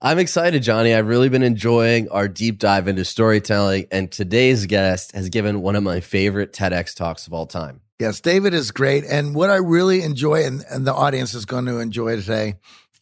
I'm excited, Johnny. I've really been enjoying our deep dive into storytelling, and today's guest has given one of my favorite TEDx talks of all time. Yes, David is great. And what I really enjoy, and, and the audience is going to enjoy today,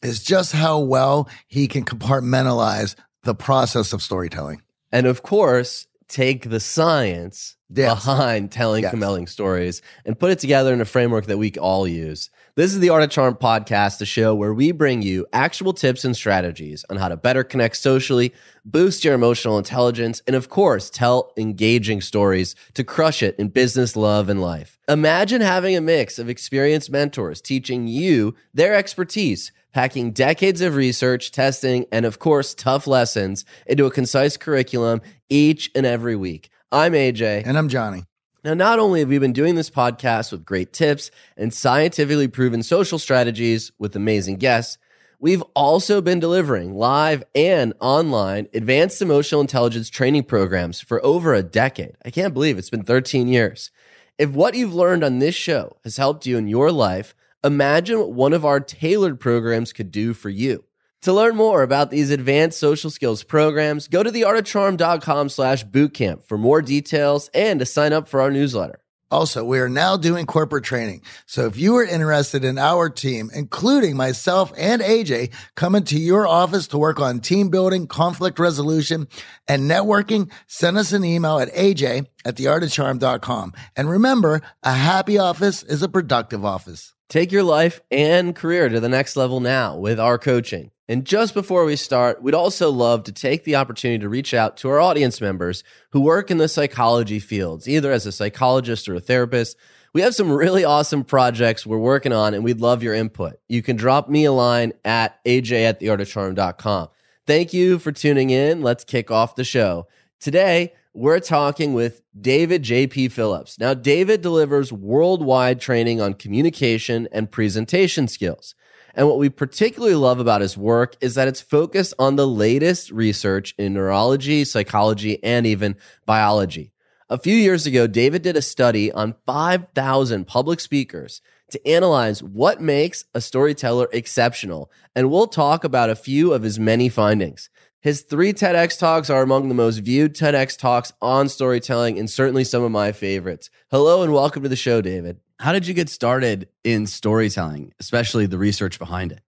is just how well he can compartmentalize the process of storytelling. And of course, take the science yes. behind telling yes. compelling stories and put it together in a framework that we all use. This is the Art of Charm podcast, the show where we bring you actual tips and strategies on how to better connect socially, boost your emotional intelligence, and of course, tell engaging stories to crush it in business, love, and life. Imagine having a mix of experienced mentors teaching you their expertise packing decades of research, testing, and of course, tough lessons into a concise curriculum each and every week. I'm AJ. And I'm Johnny. Now, not only have we been doing this podcast with great tips and scientifically proven social strategies with amazing guests, we've also been delivering live and online advanced emotional intelligence training programs for over a decade. I can't believe it's been 13 years. If what you've learned on this show has helped you in your life, imagine what one of our tailored programs could do for you. To learn more about these advanced social skills programs, go to theartofcharm.com slash bootcamp for more details and to sign up for our newsletter. Also, we are now doing corporate training. So if you are interested in our team, including myself and AJ, coming to your office to work on team building, conflict resolution, and networking, send us an email at AJ at theartofcharm.com. And remember, a happy office is a productive office. Take your life and career to the next level now with our coaching. And just before we start, we'd also love to take the opportunity to reach out to our audience members who work in the psychology fields, either as a psychologist or a therapist. We have some really awesome projects we're working on, and we'd love your input. You can drop me a line at aj at theartofcharm.com. Thank you for tuning in. Let's kick off the show. Today, we're talking with David J.P. Phillips. Now, David delivers worldwide training on communication and presentation skills. And what we particularly love about his work is that it's focused on the latest research in neurology, psychology, and even biology. A few years ago, David did a study on 5,000 public speakers to analyze what makes a storyteller exceptional. And we'll talk about a few of his many findings. His three TEDx talks are among the most viewed TEDx talks on storytelling and certainly some of my favorites. Hello and welcome to the show, David. How did you get started in storytelling, especially the research behind it?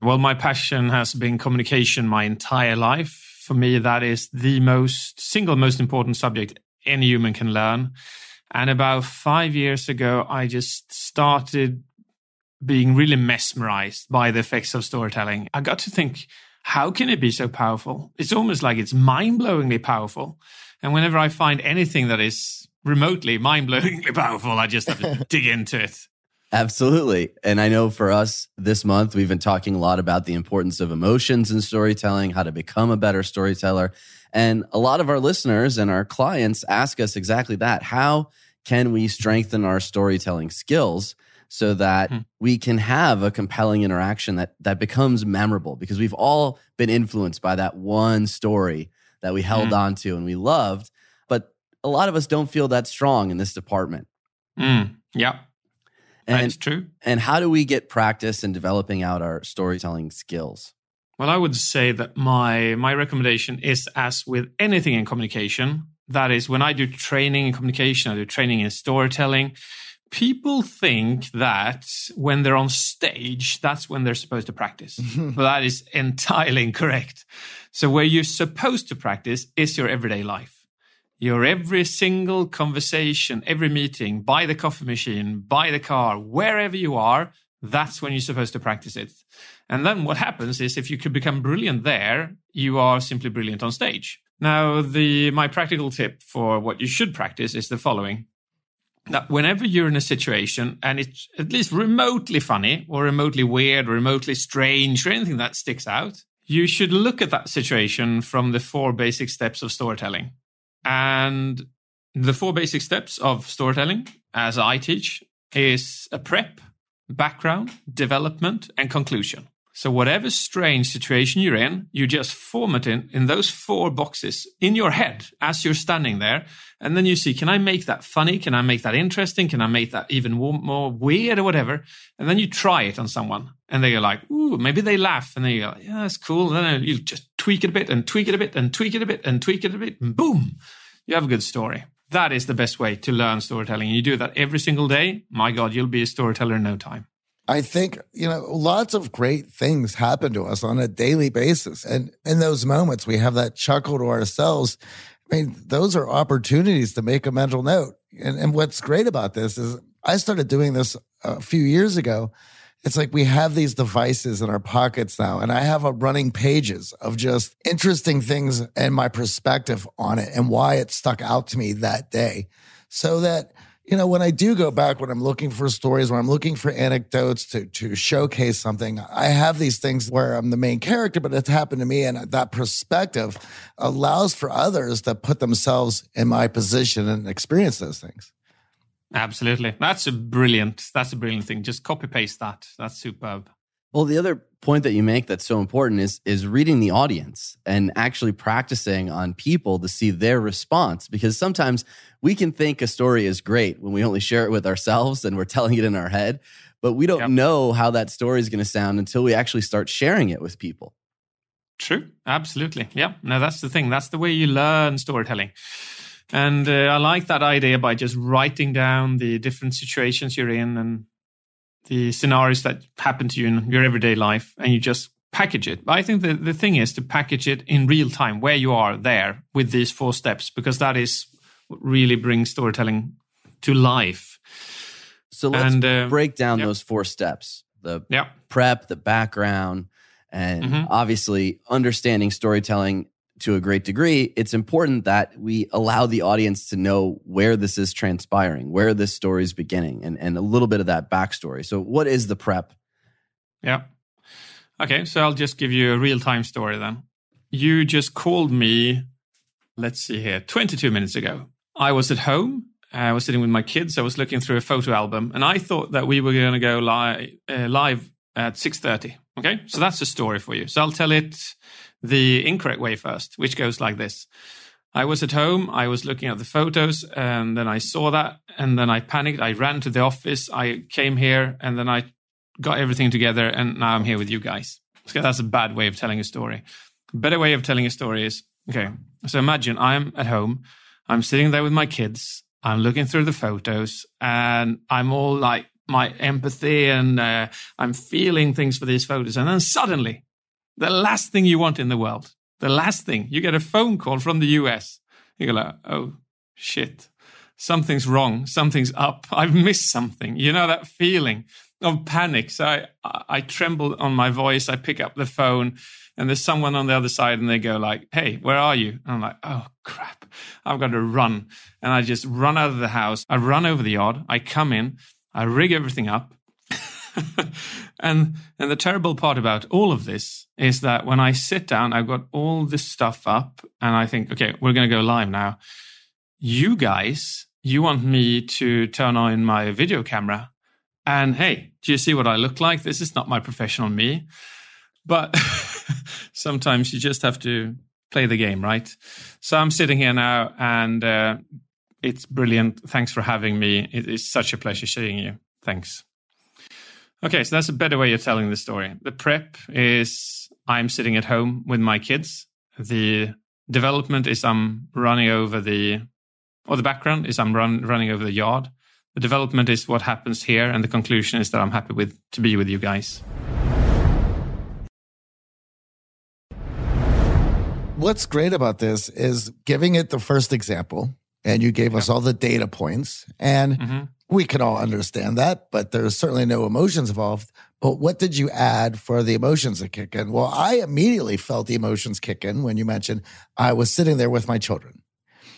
Well, my passion has been communication my entire life. For me, that is the most single most important subject any human can learn. And about five years ago, I just started being really mesmerized by the effects of storytelling. I got to think, how can it be so powerful? It's almost like it's mind blowingly powerful. And whenever I find anything that is remotely mind blowingly powerful. I just have to dig into it. Absolutely. And I know for us this month, we've been talking a lot about the importance of emotions in storytelling, how to become a better storyteller. And a lot of our listeners and our clients ask us exactly that. How can we strengthen our storytelling skills so that hmm. we can have a compelling interaction that, that becomes memorable? Because we've all been influenced by that one story that we held hmm. on to and we loved a lot of us don't feel that strong in this department. Mm, yeah. And, That's true. And how do we get practice in developing out our storytelling skills? Well, I would say that my my recommendation is as with anything in communication, that is when I do training in communication, I do training in storytelling, people think that when they're on stage, that's when they're supposed to practice. but that is entirely incorrect. So where you're supposed to practice is your everyday life your every single conversation, every meeting, by the coffee machine, by the car, wherever you are, that's when you're supposed to practice it. And then what happens is if you could become brilliant there, you are simply brilliant on stage. Now, the my practical tip for what you should practice is the following. That whenever you're in a situation and it's at least remotely funny or remotely weird or remotely strange or anything that sticks out, you should look at that situation from the four basic steps of storytelling. And the four basic steps of storytelling, as I teach, is a prep, background, development, and conclusion. So whatever strange situation you're in, you just form it in those four boxes in your head as you're standing there. And then you see, can I make that funny? Can I make that interesting? Can I make that even more weird or whatever? And then you try it on someone and they're like, ooh, maybe they laugh and they go, yeah, that's cool. And then you just tweak it a bit and tweak it a bit and tweak it a bit and tweak it a bit and boom, you have a good story. That is the best way to learn storytelling. You do that every single day. My God, you'll be a storyteller in no time. I think, you know, lots of great things happen to us on a daily basis. And in those moments, we have that chuckle to ourselves. I mean, those are opportunities to make a mental note. And, and what's great about this is I started doing this a few years ago. It's like we have these devices in our pockets now, and I have a running pages of just interesting things and my perspective on it and why it stuck out to me that day. So that you know, when I do go back, when I'm looking for stories, when I'm looking for anecdotes to to showcase something, I have these things where I'm the main character, but it's happened to me, and that perspective allows for others to put themselves in my position and experience those things. Absolutely, that's a brilliant. That's a brilliant thing. Just copy paste that. That's superb. Well, the other point that you make that's so important is is reading the audience and actually practicing on people to see their response because sometimes we can think a story is great when we only share it with ourselves and we're telling it in our head but we don't yep. know how that story is going to sound until we actually start sharing it with people. True. Absolutely. Yeah. No that's the thing. That's the way you learn storytelling. And uh, i like that idea by just writing down the different situations you're in and the scenarios that happen to you in your everyday life and you just package it. But I think the, the thing is to package it in real time where you are there with these four steps, because that is what really brings storytelling to life. So let's and, uh, break down yep. those four steps the yep. prep, the background, and mm-hmm. obviously understanding storytelling to a great degree, it's important that we allow the audience to know where this is transpiring, where this story is beginning, and, and a little bit of that backstory. So, what is the prep? Yeah. Okay, so I'll just give you a real time story then. You just called me, let's see here, 22 minutes ago. I was at home. I was sitting with my kids. I was looking through a photo album, and I thought that we were going to go li- uh, live at 6.30. Okay, so that's a story for you. So I'll tell it the incorrect way first, which goes like this. I was at home, I was looking at the photos, and then I saw that, and then I panicked. I ran to the office, I came here, and then I got everything together, and now I'm here with you guys. So that's a bad way of telling a story. Better way of telling a story is okay, so imagine I'm at home, I'm sitting there with my kids, I'm looking through the photos, and I'm all like my empathy, and uh, I'm feeling things for these photos, and then suddenly the last thing you want in the world. The last thing. You get a phone call from the US. You go like, oh, shit. Something's wrong. Something's up. I've missed something. You know that feeling of panic. So I, I tremble on my voice. I pick up the phone and there's someone on the other side and they go like, hey, where are you? And I'm like, oh, crap. I've got to run. And I just run out of the house. I run over the yard. I come in. I rig everything up. and and the terrible part about all of this is that when I sit down, I've got all this stuff up, and I think, okay, we're going to go live now. You guys, you want me to turn on my video camera, and hey, do you see what I look like? This is not my professional me, but sometimes you just have to play the game, right? So I'm sitting here now, and uh, it's brilliant. Thanks for having me. It is such a pleasure seeing you. Thanks. Okay, so that's a better way of telling the story. The prep is I'm sitting at home with my kids. The development is I'm running over the, or the background is I'm run, running over the yard. The development is what happens here, and the conclusion is that I'm happy with to be with you guys. What's great about this is giving it the first example, and you gave yeah. us all the data points, and mm-hmm we can all understand that, but there's certainly no emotions involved. But what did you add for the emotions to kick in? Well, I immediately felt the emotions kick in when you mentioned I was sitting there with my children.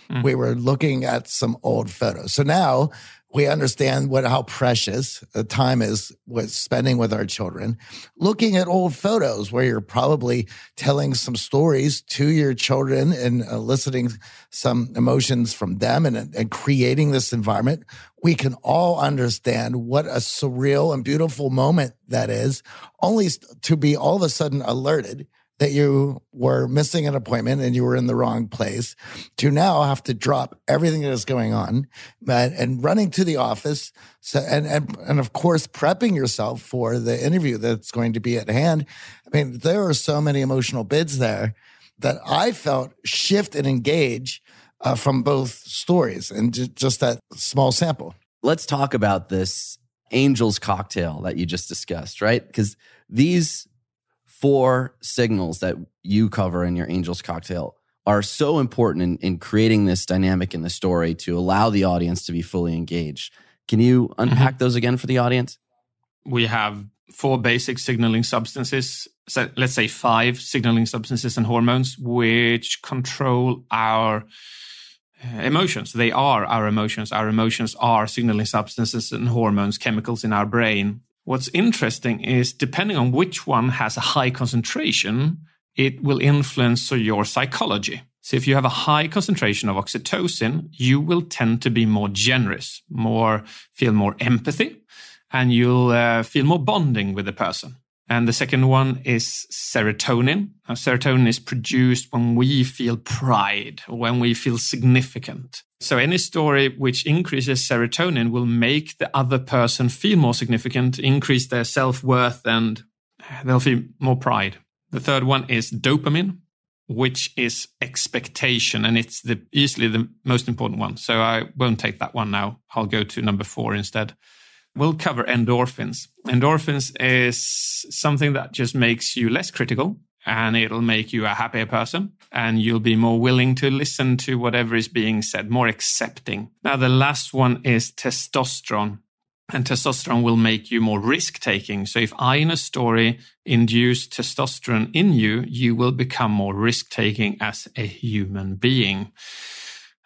mm. we were looking at some old photos. So now we understand what how precious the time is with spending with our children. Looking at old photos where you're probably telling some stories to your children and uh, eliciting some emotions from them and, and creating this environment we can all understand what a surreal and beautiful moment that is only to be all of a sudden alerted that you were missing an appointment and you were in the wrong place to now have to drop everything that is going on and, and running to the office so, and, and, and of course prepping yourself for the interview that's going to be at hand. I mean, there are so many emotional bids there that I felt shift and engage uh, from both stories and j- just that small sample. Let's talk about this Angel's cocktail that you just discussed, right? Because these four signals that you cover in your Angel's Cocktail are so important in, in creating this dynamic in the story to allow the audience to be fully engaged. Can you unpack mm-hmm. those again for the audience? We have four basic signaling substances, so let's say five signaling substances and hormones, which control our uh, emotions. They are our emotions. Our emotions are signaling substances and hormones, chemicals in our brain. What's interesting is depending on which one has a high concentration, it will influence your psychology. So if you have a high concentration of oxytocin, you will tend to be more generous, more feel more empathy, and you'll uh, feel more bonding with the person. And the second one is serotonin. Now, serotonin is produced when we feel pride, when we feel significant. So any story which increases serotonin will make the other person feel more significant, increase their self-worth, and they'll feel more pride. The third one is dopamine, which is expectation, and it's the easily the most important one. So I won't take that one now. I'll go to number four instead. We'll cover endorphins. Endorphins is something that just makes you less critical and it'll make you a happier person and you'll be more willing to listen to whatever is being said, more accepting. Now, the last one is testosterone. And testosterone will make you more risk taking. So, if I in a story induce testosterone in you, you will become more risk taking as a human being.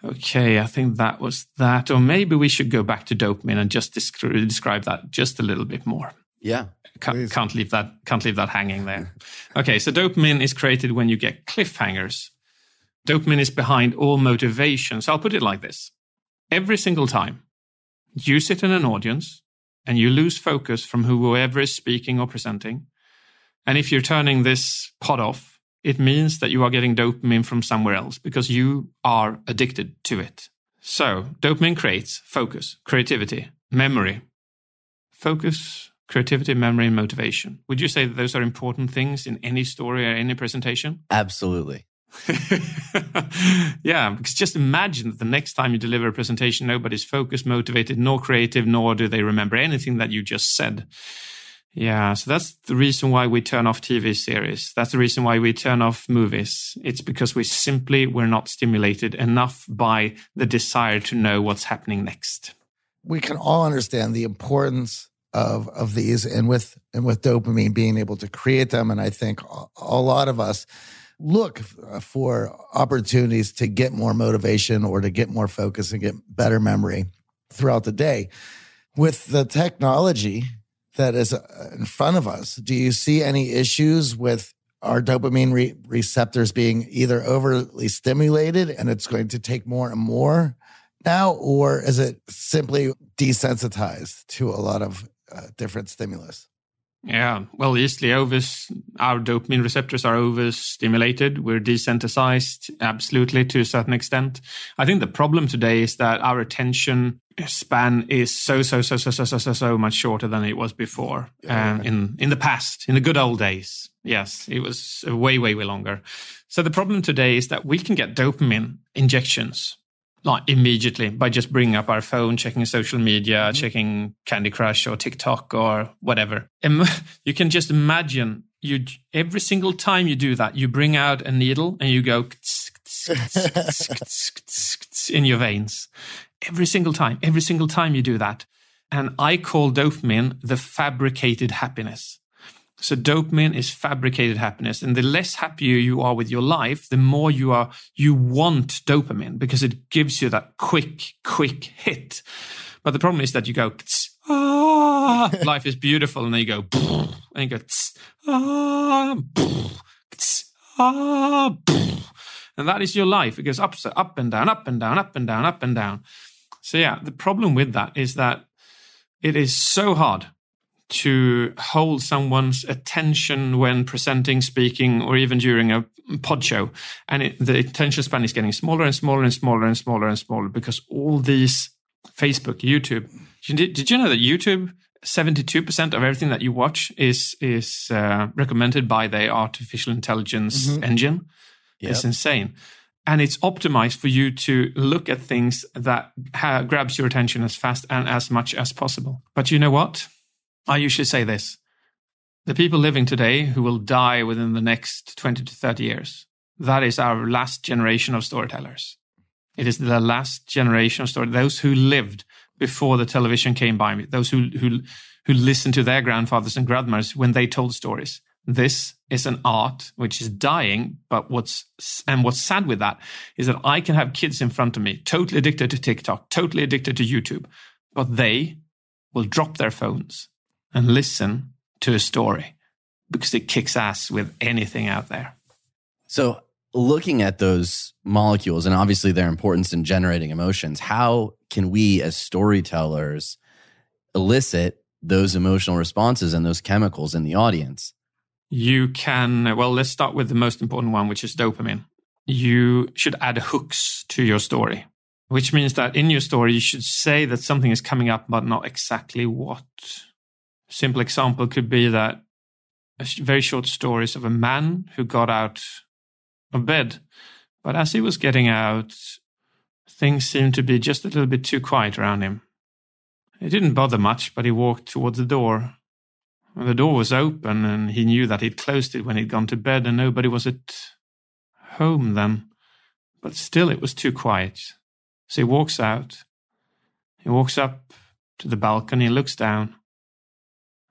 Okay, I think that was that. Or maybe we should go back to dopamine and just describe that just a little bit more. Yeah. Can't, can't, leave that can't leave that hanging there. Okay, so dopamine is created when you get cliffhangers. Dopamine is behind all motivation. So I'll put it like this. Every single time you sit in an audience and you lose focus from whoever is speaking or presenting, and if you're turning this pot off it means that you are getting dopamine from somewhere else because you are addicted to it. So, dopamine creates focus, creativity, memory. Focus, creativity, memory, and motivation. Would you say that those are important things in any story or any presentation? Absolutely. yeah, because just imagine that the next time you deliver a presentation, nobody's focused, motivated, nor creative, nor do they remember anything that you just said. Yeah, so that's the reason why we turn off TV series. That's the reason why we turn off movies. It's because we simply were not stimulated enough by the desire to know what's happening next. We can all understand the importance of of these and with and with dopamine being able to create them and I think a lot of us look for opportunities to get more motivation or to get more focus and get better memory throughout the day. With the technology that is uh, in front of us, do you see any issues with our dopamine re- receptors being either overly stimulated and it's going to take more and more now, or is it simply desensitized to a lot of uh, different stimulus? Yeah, well, easily over our dopamine receptors are overstimulated. We're desensitized, absolutely, to a certain extent. I think the problem today is that our attention span is so so so so so so so, so much shorter than it was before. Um, in in the past, in the good old days, yes, it was way way way longer. So the problem today is that we can get dopamine injections like immediately by just bringing up our phone, checking social media, mm-hmm. checking Candy Crush or TikTok or whatever. you can just imagine you every single time you do that, you bring out a needle and you go in your veins. Every single time, every single time you do that. And I call dopamine the fabricated happiness. So dopamine is fabricated happiness, and the less happier you are with your life, the more you are you want dopamine because it gives you that quick, quick hit. But the problem is that you go, ah, life is beautiful, and then you go, and you go, ah, ah, and that is your life. It goes up, up and down, up and down, up and down, up and down. So yeah, the problem with that is that it is so hard to hold someone's attention when presenting, speaking, or even during a pod show. And it, the attention span is getting smaller and smaller and smaller and smaller and smaller because all these Facebook, YouTube. Did, did you know that YouTube, 72% of everything that you watch is, is uh, recommended by the artificial intelligence mm-hmm. engine? Yep. It's insane. And it's optimized for you to look at things that ha- grabs your attention as fast and as much as possible. But you know what? Ah, I usually say this the people living today who will die within the next 20 to 30 years, that is our last generation of storytellers. It is the last generation of story, those who lived before the television came by, me, those who, who, who listened to their grandfathers and grandmothers when they told stories. This is an art which is dying, but what's, and what's sad with that is that I can have kids in front of me, totally addicted to TikTok, totally addicted to YouTube, but they will drop their phones and listen to a story because it kicks ass with anything out there. So, looking at those molecules and obviously their importance in generating emotions, how can we as storytellers elicit those emotional responses and those chemicals in the audience? You can, well, let's start with the most important one, which is dopamine. You should add hooks to your story, which means that in your story, you should say that something is coming up, but not exactly what simple example could be that a very short stories of a man who got out of bed, but as he was getting out, things seemed to be just a little bit too quiet around him. It didn't bother much, but he walked towards the door. The door was open, and he knew that he'd closed it when he'd gone to bed, and nobody was at home then. But still, it was too quiet. So he walks out. He walks up to the balcony, looks down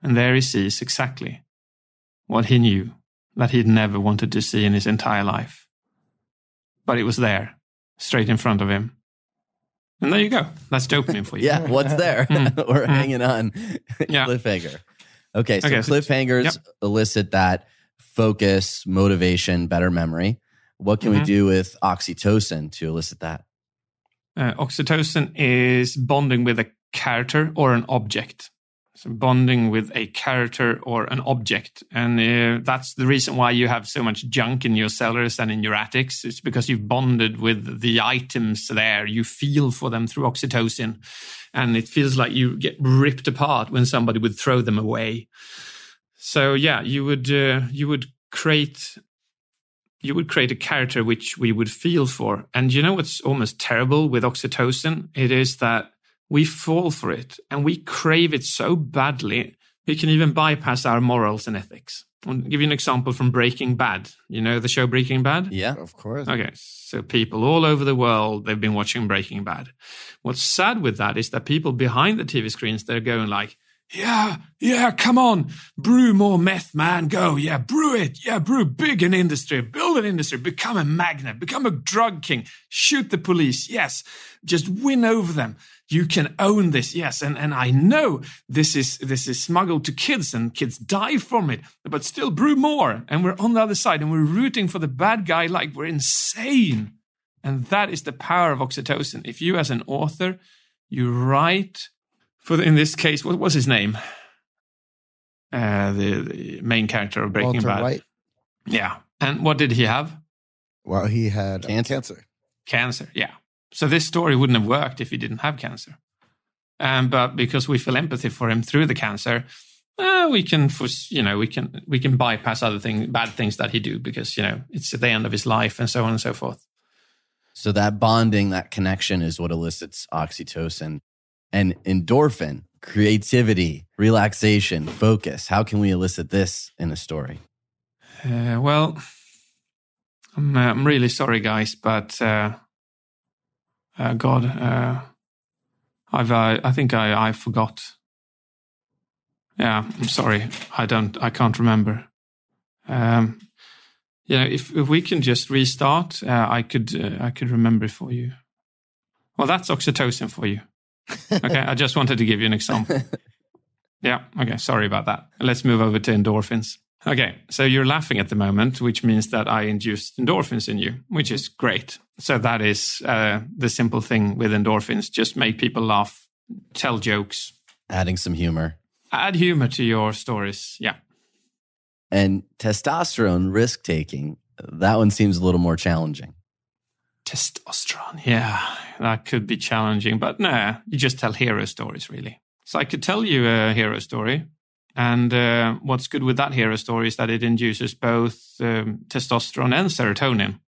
and there he sees exactly what he knew that he'd never wanted to see in his entire life. But it was there, straight in front of him. And there you go. That's dopamine for you. yeah, what's there? Mm. We're mm. hanging on. yeah. Cliffhanger. Okay, so okay, cliffhangers so, yep. elicit that focus, motivation, better memory. What can mm-hmm. we do with oxytocin to elicit that? Uh, oxytocin is bonding with a character or an object. Bonding with a character or an object. And uh, that's the reason why you have so much junk in your cellars and in your attics. It's because you've bonded with the items there. You feel for them through oxytocin. And it feels like you get ripped apart when somebody would throw them away. So yeah, you would, uh, you would create you would create a character which we would feel for. And you know what's almost terrible with oxytocin? It is that we fall for it and we crave it so badly, we can even bypass our morals and ethics. I'll give you an example from Breaking Bad. You know the show Breaking Bad? Yeah, of course. Okay, so people all over the world, they've been watching Breaking Bad. What's sad with that is that people behind the TV screens, they're going like, yeah, yeah, come on, brew more meth, man, go, yeah, brew it, yeah, brew big an industry, build an industry, become a magnet, become a drug king, shoot the police, yes, just win over them you can own this yes. And and i know this is this is smuggled to kids and kids die from it but still brew more. And we're on the other side and we're rooting for the bad guy like we're insane. And that is the power of oxytocin. If you as an author you write for the, in this case what was his name? Uh, the, the, main character of breaking Walter bad. White. yeah. And what did he have? Well he had cancer cancer, cancer yeah so this story wouldn't have worked if he didn't have cancer. Um, but because we feel empathy for him through the cancer, uh, we can, you know, we can we can bypass other things, bad things that he do because you know it's at the end of his life and so on and so forth. So that bonding, that connection, is what elicits oxytocin and endorphin, creativity, relaxation, focus. How can we elicit this in a story? Uh, well, I'm, uh, I'm really sorry, guys, but uh, uh, God, uh, I've uh, I think I I forgot. Yeah, I'm sorry. I don't. I can't remember. Um, you know, if if we can just restart, uh, I could uh, I could remember for you. Well, that's oxytocin for you. Okay, I just wanted to give you an example. Yeah. Okay. Sorry about that. Let's move over to endorphins. Okay. So you're laughing at the moment, which means that I induced endorphins in you, which is great. So that is uh, the simple thing with endorphins. Just make people laugh, tell jokes, Adding some humor. add humor to your stories. Yeah. And testosterone risk taking, that one seems a little more challenging. Testosterone. Yeah. That could be challenging, but nah, you just tell hero stories, really. So I could tell you a hero story. And uh, what's good with that hero story is that it induces both um, testosterone and serotonin.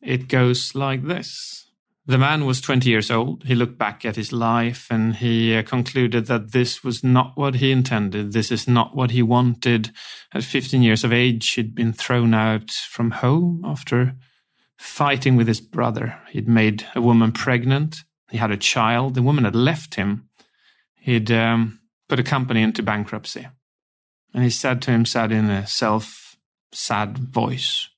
It goes like this. The man was 20 years old. He looked back at his life and he uh, concluded that this was not what he intended. This is not what he wanted. At 15 years of age, he'd been thrown out from home after fighting with his brother. He'd made a woman pregnant. He had a child. The woman had left him. He'd um, put a company into bankruptcy. And he said to himself in a self sad voice,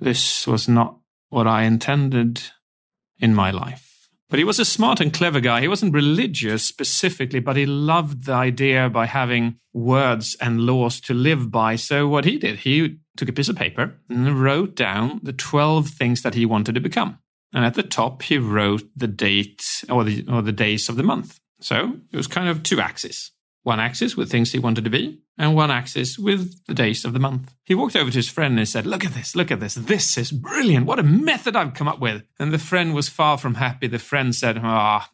This was not what I intended in my life. But he was a smart and clever guy. He wasn't religious specifically, but he loved the idea by having words and laws to live by. So what he did, he took a piece of paper and wrote down the 12 things that he wanted to become. And at the top, he wrote the date or the, or the days of the month. So it was kind of two axes. One axis with things he wanted to be, and one axis with the days of the month. He walked over to his friend and said, Look at this, look at this. This is brilliant. What a method I've come up with. And the friend was far from happy. The friend said, Ah,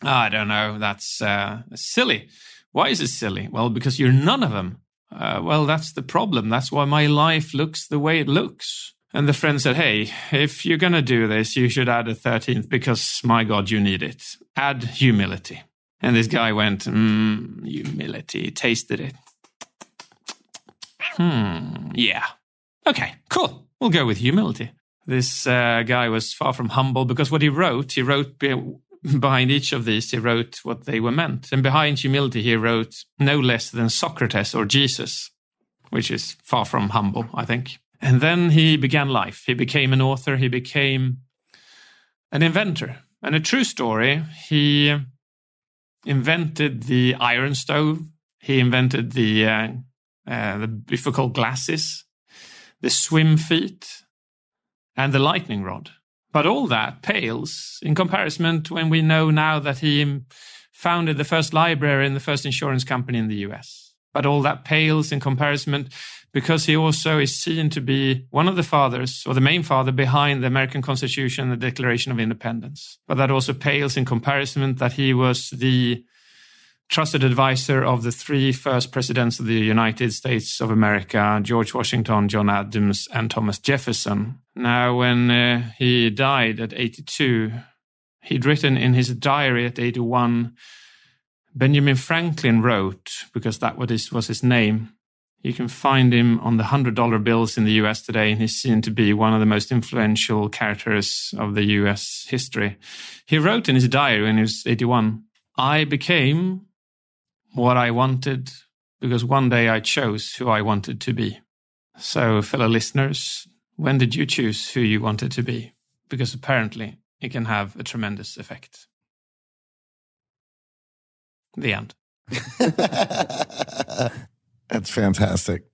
I don't know. That's uh, silly. Why is it silly? Well, because you're none of them. Uh, well, that's the problem. That's why my life looks the way it looks. And the friend said, Hey, if you're going to do this, you should add a 13th because, my God, you need it. Add humility. And this guy went, mm, humility, tasted it. Hmm, yeah. Okay, cool. We'll go with humility. This uh, guy was far from humble because what he wrote, he wrote be- behind each of these, he wrote what they were meant. And behind humility, he wrote no less than Socrates or Jesus, which is far from humble, I think. And then he began life. He became an author, he became an inventor. And a true story, he invented the iron stove. He invented the uh, uh, the bifocal glasses, the swim feet, and the lightning rod. But all that pales in comparison when we know now that he founded the first library and the first insurance company in the US. But all that pales in comparison because he also is seen to be one of the fathers or the main father behind the American Constitution and the Declaration of Independence. But that also pales in comparison that he was the trusted advisor of the three first presidents of the United States of America, George Washington, John Adams, and Thomas Jefferson. Now, when uh, he died at 82, he'd written in his diary at 81, Benjamin Franklin wrote, because that was his, was his name, you can find him on the $100 bills in the US today, and he's seen to be one of the most influential characters of the US history. He wrote in his diary when he was 81 I became what I wanted because one day I chose who I wanted to be. So, fellow listeners, when did you choose who you wanted to be? Because apparently it can have a tremendous effect. The end. That's fantastic.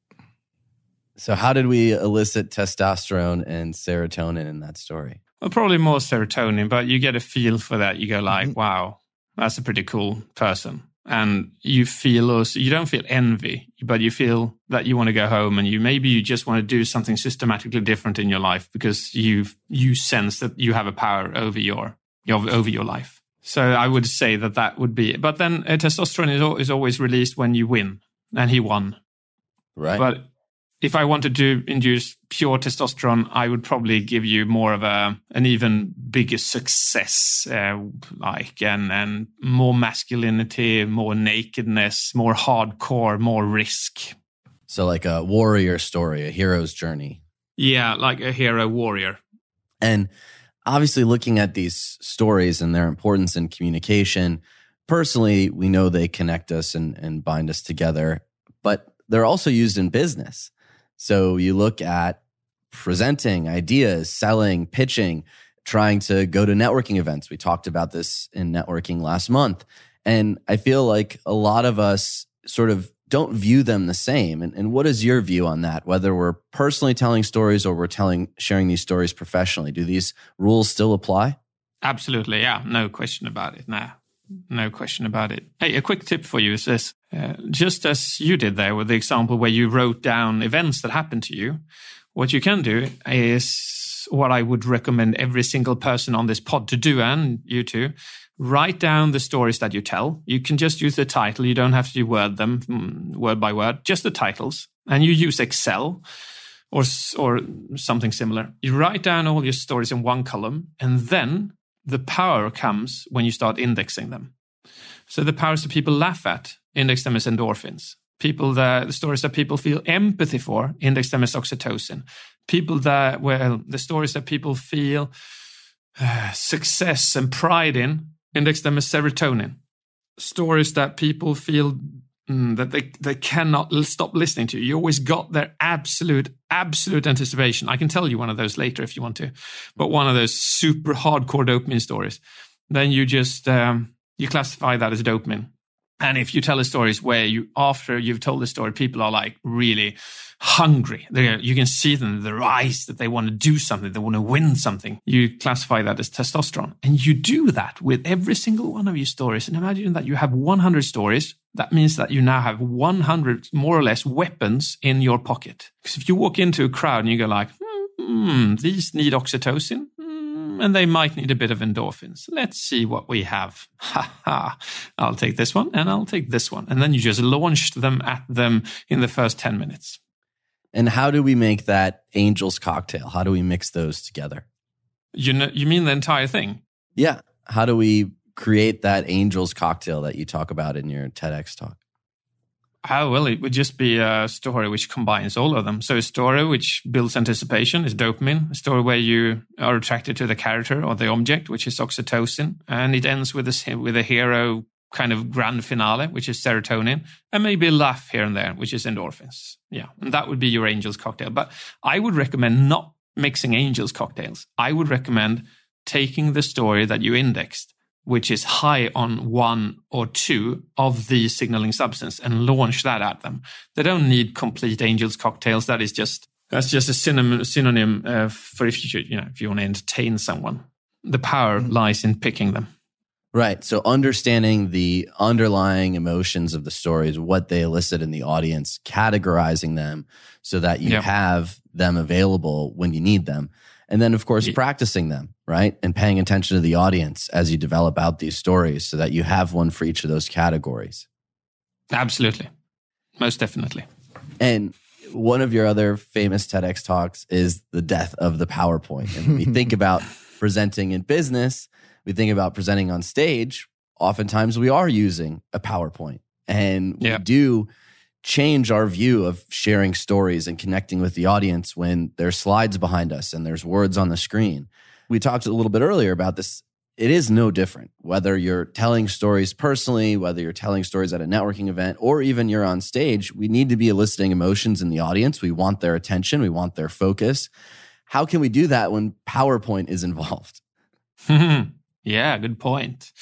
So, how did we elicit testosterone and serotonin in that story? Well, probably more serotonin, but you get a feel for that. You go like, wow, that's a pretty cool person. And you feel also, you don't feel envy, but you feel that you want to go home and you maybe you just want to do something systematically different in your life because you you sense that you have a power over your, your over your life. So I would say that that would be. But then uh, testosterone is, al- is always released when you win, and he won. Right. But if I wanted to induce pure testosterone, I would probably give you more of a an even bigger success, uh, like and and more masculinity, more nakedness, more hardcore, more risk. so, like a warrior story, a hero's journey. Yeah, like a hero warrior. And obviously, looking at these stories and their importance in communication, personally, we know they connect us and, and bind us together, but they're also used in business. So you look at presenting ideas, selling, pitching, trying to go to networking events. We talked about this in networking last month. And I feel like a lot of us sort of don't view them the same. And, and what is your view on that? Whether we're personally telling stories or we're telling sharing these stories professionally, do these rules still apply? Absolutely, yeah, no question about it. No, no question about it. Hey, a quick tip for you is this: uh, just as you did there with the example where you wrote down events that happened to you, what you can do is what I would recommend every single person on this pod to do, and you too. Write down the stories that you tell. You can just use the title. You don't have to word them mm, word by word, just the titles. And you use Excel or or something similar. You write down all your stories in one column, and then the power comes when you start indexing them. So the powers that people laugh at, index them as endorphins. People that the stories that people feel empathy for, index them as oxytocin. People that well, the stories that people feel uh, success and pride in, index them as serotonin. Stories that people feel mm, that they, they cannot stop listening to. You You always got their absolute, absolute anticipation. I can tell you one of those later if you want to, but one of those super hardcore dopamine stories. Then you just, um, you classify that as dopamine. And if you tell the stories where you, after you've told the story, people are like really hungry. They, you can see them their eyes that they want to do something. They want to win something. You classify that as testosterone. And you do that with every single one of your stories. And imagine that you have 100 stories. That means that you now have 100 more or less weapons in your pocket. Because if you walk into a crowd and you go like, hmm, these need oxytocin and they might need a bit of endorphins. Let's see what we have. Ha ha. I'll take this one and I'll take this one. And then you just launched them at them in the first 10 minutes. And how do we make that angel's cocktail? How do we mix those together? You know, you mean the entire thing? Yeah. How do we create that angel's cocktail that you talk about in your TEDx talk? Oh, well, it would just be a story which combines all of them. So a story which builds anticipation is dopamine. A story where you are attracted to the character or the object, which is oxytocin. And it ends with a, with a hero kind of grand finale, which is serotonin. And maybe a laugh here and there, which is endorphins. Yeah. And that would be your angel's cocktail. But I would recommend not mixing angel's cocktails. I would recommend taking the story that you indexed which is high on one or two of the signaling substance and launch that at them. They don't need complete angels cocktails. That is just that's just a synonym, synonym uh, for if you you know if you want to entertain someone. The power mm-hmm. lies in picking them. Right. So understanding the underlying emotions of the stories, what they elicit in the audience, categorizing them so that you have them available when you need them. And then, of course, yeah. practicing them, right? And paying attention to the audience as you develop out these stories so that you have one for each of those categories. Absolutely. Most definitely. And one of your other famous TEDx talks is the death of the PowerPoint. And we think about presenting in business, we think about presenting on stage. Oftentimes, we are using a PowerPoint. And we do change our view of sharing stories and connecting with the audience when there's slides behind us and there's words on the screen. We talked a little bit earlier about this. It is no different whether you're telling stories personally, whether you're telling stories at a networking event, or even you're on stage. We need to be eliciting emotions in the audience. We want their attention, we want their focus. How can we do that when PowerPoint is involved? yeah, good point.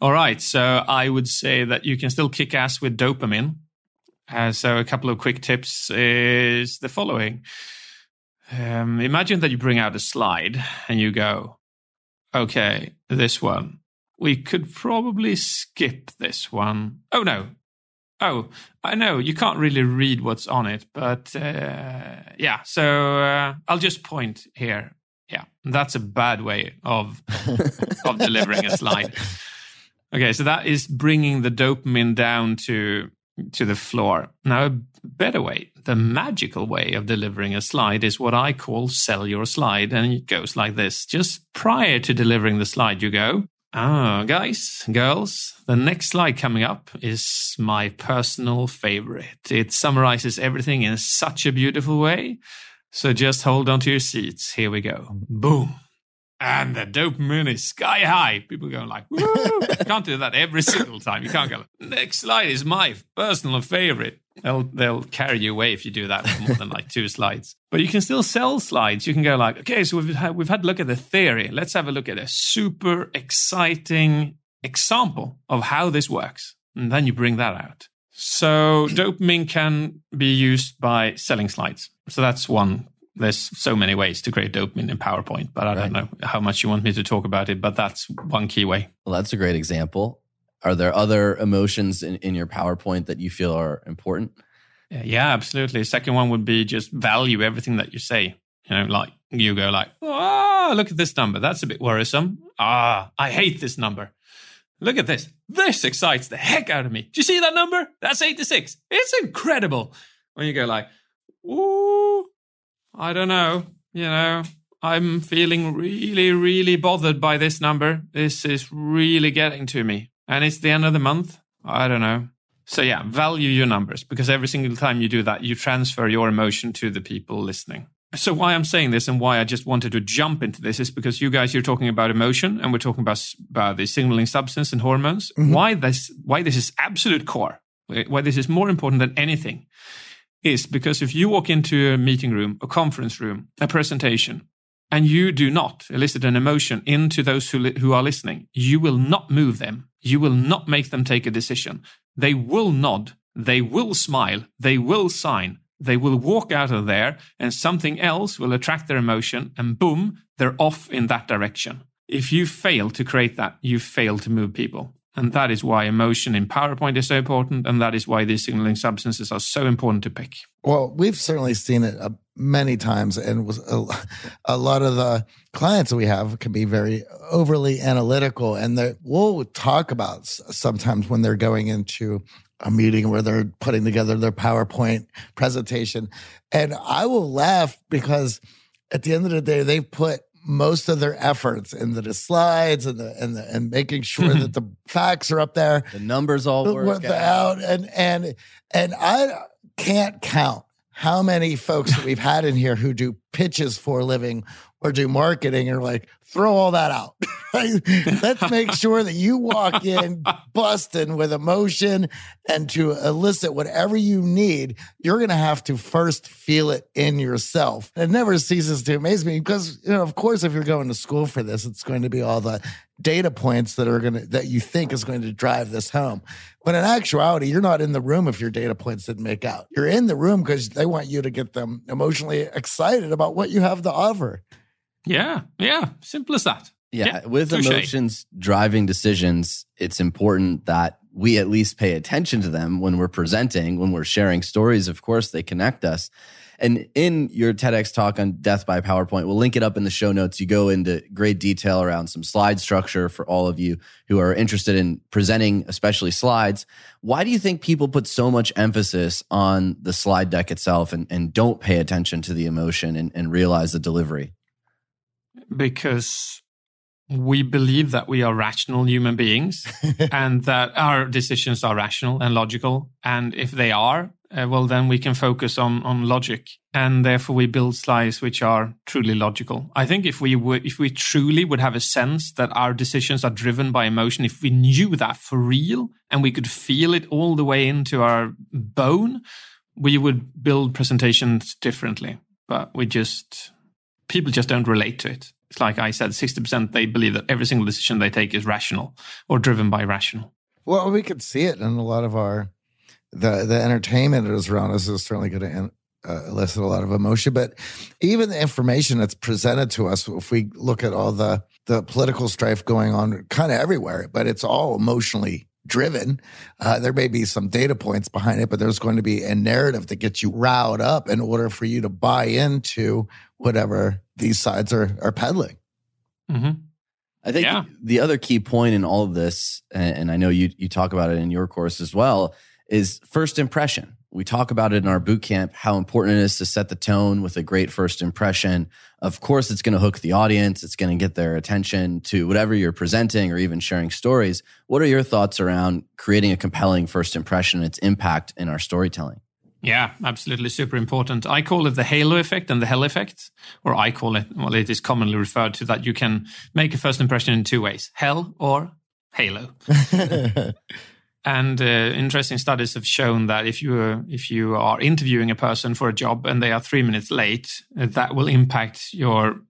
All right. So I would say that you can still kick ass with dopamine uh, so, a couple of quick tips is the following. Um, imagine that you bring out a slide and you go, okay, this one. We could probably skip this one. Oh, no. Oh, I know you can't really read what's on it, but uh, yeah. So uh, I'll just point here. Yeah, that's a bad way of of delivering a slide. Okay, so that is bringing the dopamine down to to the floor. Now, a better way, the magical way of delivering a slide is what I call sell your slide. And it goes like this. Just prior to delivering the slide, you go, Ah, oh, guys, girls, the next slide coming up is my personal favorite. It summarizes everything in such a beautiful way. So just hold on to your seats. Here we go. Boom. And the dopamine is sky high. People going like, Woo! can't do that every single time. You can't go. Next slide is my personal favorite. They'll they'll carry you away if you do that more than like two slides. But you can still sell slides. You can go like, okay, so we've had, we've had a look at the theory. Let's have a look at a super exciting example of how this works, and then you bring that out. So dopamine can be used by selling slides. So that's one there's so many ways to create dopamine in PowerPoint, but I right. don't know how much you want me to talk about it, but that's one key way. Well, that's a great example. Are there other emotions in, in your PowerPoint that you feel are important? Yeah, absolutely. Second one would be just value everything that you say. You know, like you go like, ah, look at this number. That's a bit worrisome. Ah, I hate this number. Look at this. This excites the heck out of me. Do you see that number? That's 86. It's incredible. When you go like, ooh, I don't know. You know, I'm feeling really, really bothered by this number. This is really getting to me. And it's the end of the month. I don't know. So, yeah, value your numbers because every single time you do that, you transfer your emotion to the people listening. So, why I'm saying this and why I just wanted to jump into this is because you guys, you're talking about emotion and we're talking about, about the signaling substance and hormones. Mm-hmm. Why this, why this is absolute core, why this is more important than anything is because if you walk into a meeting room, a conference room, a presentation, and you do not elicit an emotion into those who, li- who are listening, you will not move them. You will not make them take a decision. They will nod. They will smile. They will sign. They will walk out of there and something else will attract their emotion and boom, they're off in that direction. If you fail to create that, you fail to move people. And that is why emotion in PowerPoint is so important. And that is why these signaling substances are so important to pick. Well, we've certainly seen it uh, many times. And a, a, lot of the clients that we have can be very overly analytical. And we'll talk about sometimes when they're going into a meeting where they're putting together their PowerPoint presentation. And I will laugh because at the end of the day, they've put most of their efforts into the slides and the and the, and making sure that the facts are up there, the numbers all work out. out, and and and I can't count how many folks that we've had in here who do pitches for a living or do marketing are like, throw all that out. Let's make sure that you walk in busting with emotion and to elicit whatever you need, you're going to have to first feel it in yourself. It never ceases to amaze me because, you know, of course, if you're going to school for this, it's going to be all the data points that are going to, that you think is going to drive this home. But in actuality, you're not in the room if your data points didn't make out. You're in the room because they want you to get them emotionally excited about what you have to offer. Yeah, yeah, simple as that. Yeah, yeah with touche. emotions driving decisions, it's important that we at least pay attention to them when we're presenting, when we're sharing stories. Of course, they connect us. And in your TEDx talk on death by PowerPoint, we'll link it up in the show notes. You go into great detail around some slide structure for all of you who are interested in presenting, especially slides. Why do you think people put so much emphasis on the slide deck itself and, and don't pay attention to the emotion and, and realize the delivery? Because we believe that we are rational human beings and that our decisions are rational and logical. And if they are, uh, well, then we can focus on, on logic. And therefore we build slides which are truly logical. I think if we would, if we truly would have a sense that our decisions are driven by emotion, if we knew that for real and we could feel it all the way into our bone, we would build presentations differently. But we just, people just don't relate to it. It's like I said, 60% they believe that every single decision they take is rational or driven by rational. Well, we could see it in a lot of our, the, the entertainment that is around us is certainly going to uh, elicit a lot of emotion. But even the information that's presented to us, if we look at all the, the political strife going on kind of everywhere, but it's all emotionally driven. Uh, there may be some data points behind it, but there's going to be a narrative that gets you riled up in order for you to buy into whatever these sides are are peddling. Mm-hmm. I think yeah. the other key point in all of this, and I know you you talk about it in your course as well, is first impression. We talk about it in our boot camp how important it is to set the tone with a great first impression. Of course, it's going to hook the audience. It's going to get their attention to whatever you're presenting or even sharing stories. What are your thoughts around creating a compelling first impression and its impact in our storytelling? Yeah, absolutely. Super important. I call it the halo effect and the hell effect, or I call it, well, it is commonly referred to that you can make a first impression in two ways hell or halo. and uh, interesting studies have shown that if you uh, if you are interviewing a person for a job and they are three minutes late, uh, that will impact your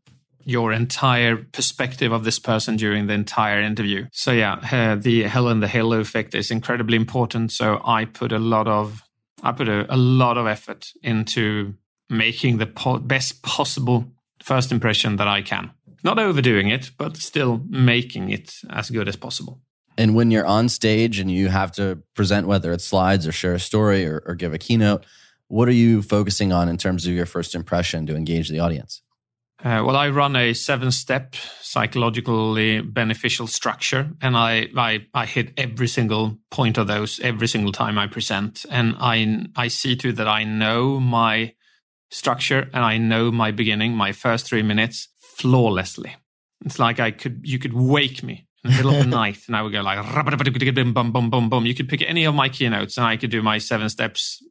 your entire perspective of this person during the entire interview. So yeah, uh, the hell and the halo effect is incredibly important. So I put a lot of I put a, a lot of effort into making the po- best possible first impression that I can. Not overdoing it, but still making it as good as possible. And when you're on stage and you have to present, whether it's slides or share a story or, or give a keynote, what are you focusing on in terms of your first impression to engage the audience? Uh, well, I run a seven-step psychologically beneficial structure, and I, I I hit every single point of those every single time I present, and I I see to that I know my structure and I know my beginning, my first three minutes flawlessly. It's like I could you could wake me in the middle of the night, and I would go like bum bum bum bum. You could pick any of my keynotes, and I could do my seven steps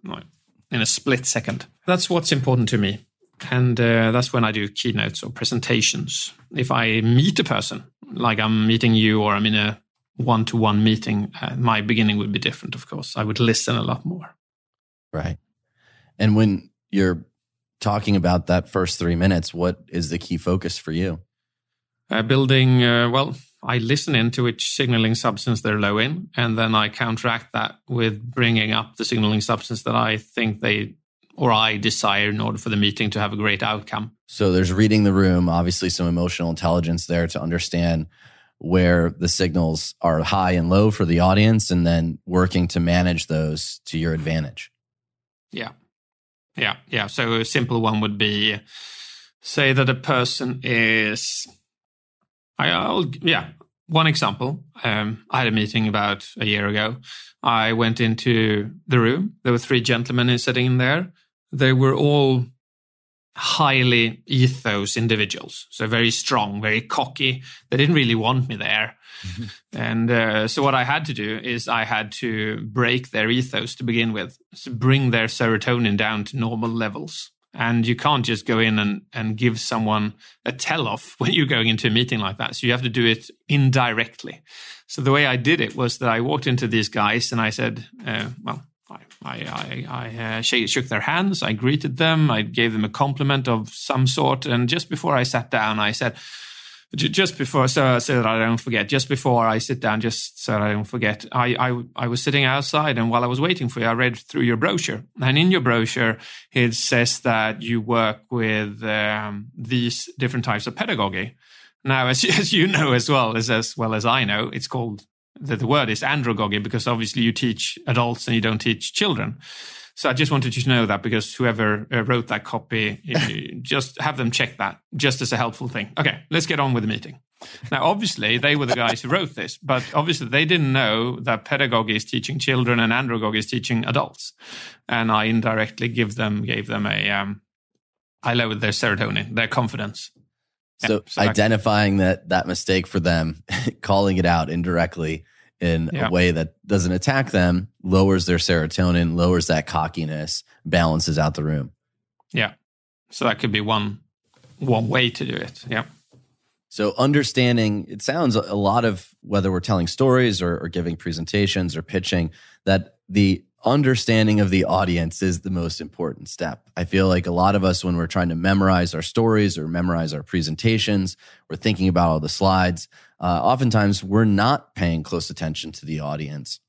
in a split second. That's what's important to me and uh, that's when I do keynotes or presentations. If I meet a person, like I'm meeting you or I'm in a one to one meeting, uh, my beginning would be different, of course. I would listen a lot more. Right. And when you're talking about that first three minutes, what is the key focus for you? Uh, building, uh, well, I listen into which signaling substance they're low in, and then I counteract that with bringing up the signaling substance that I think they or I desire in order for the meeting to have a great outcome. So there's reading the room, obviously some emotional intelligence there to understand where the signals are high and low for the audience and then working to manage those to your advantage. Yeah. Yeah. Yeah. So a simple one would be say that a person is I'll yeah, one example. Um, I had a meeting about a year ago. I went into the room. There were three gentlemen sitting in there they were all highly ethos individuals. So very strong, very cocky. They didn't really want me there. and uh, so what I had to do is I had to break their ethos to begin with, bring their serotonin down to normal levels. And you can't just go in and, and give someone a tell off when you're going into a meeting like that. So you have to do it indirectly. So the way I did it was that I walked into these guys and I said, uh, well, I, I, I uh, shook their hands. I greeted them. I gave them a compliment of some sort. And just before I sat down, I said, just before, so, so that I don't forget, just before I sit down, just so I don't forget, I, I, I was sitting outside and while I was waiting for you, I read through your brochure. And in your brochure, it says that you work with um, these different types of pedagogy. Now, as, as you know as well as as well as I know, it's called the, the word is andragogy because obviously you teach adults and you don't teach children. So I just wanted you to know that because whoever uh, wrote that copy, just have them check that just as a helpful thing. Okay, let's get on with the meeting. Now, obviously, they were the guys who wrote this, but obviously they didn't know that pedagogy is teaching children and andragogy is teaching adults. And I indirectly give them gave them a um, I lowered their serotonin, their confidence. So, identifying that that mistake for them, calling it out indirectly in yeah. a way that doesn't attack them, lowers their serotonin, lowers that cockiness, balances out the room. Yeah. So that could be one one way to do it. Yeah. So understanding, it sounds a lot of whether we're telling stories or, or giving presentations or pitching, that the understanding of the audience is the most important step. I feel like a lot of us, when we're trying to memorize our stories or memorize our presentations, we're thinking about all the slides. Uh, oftentimes, we're not paying close attention to the audience.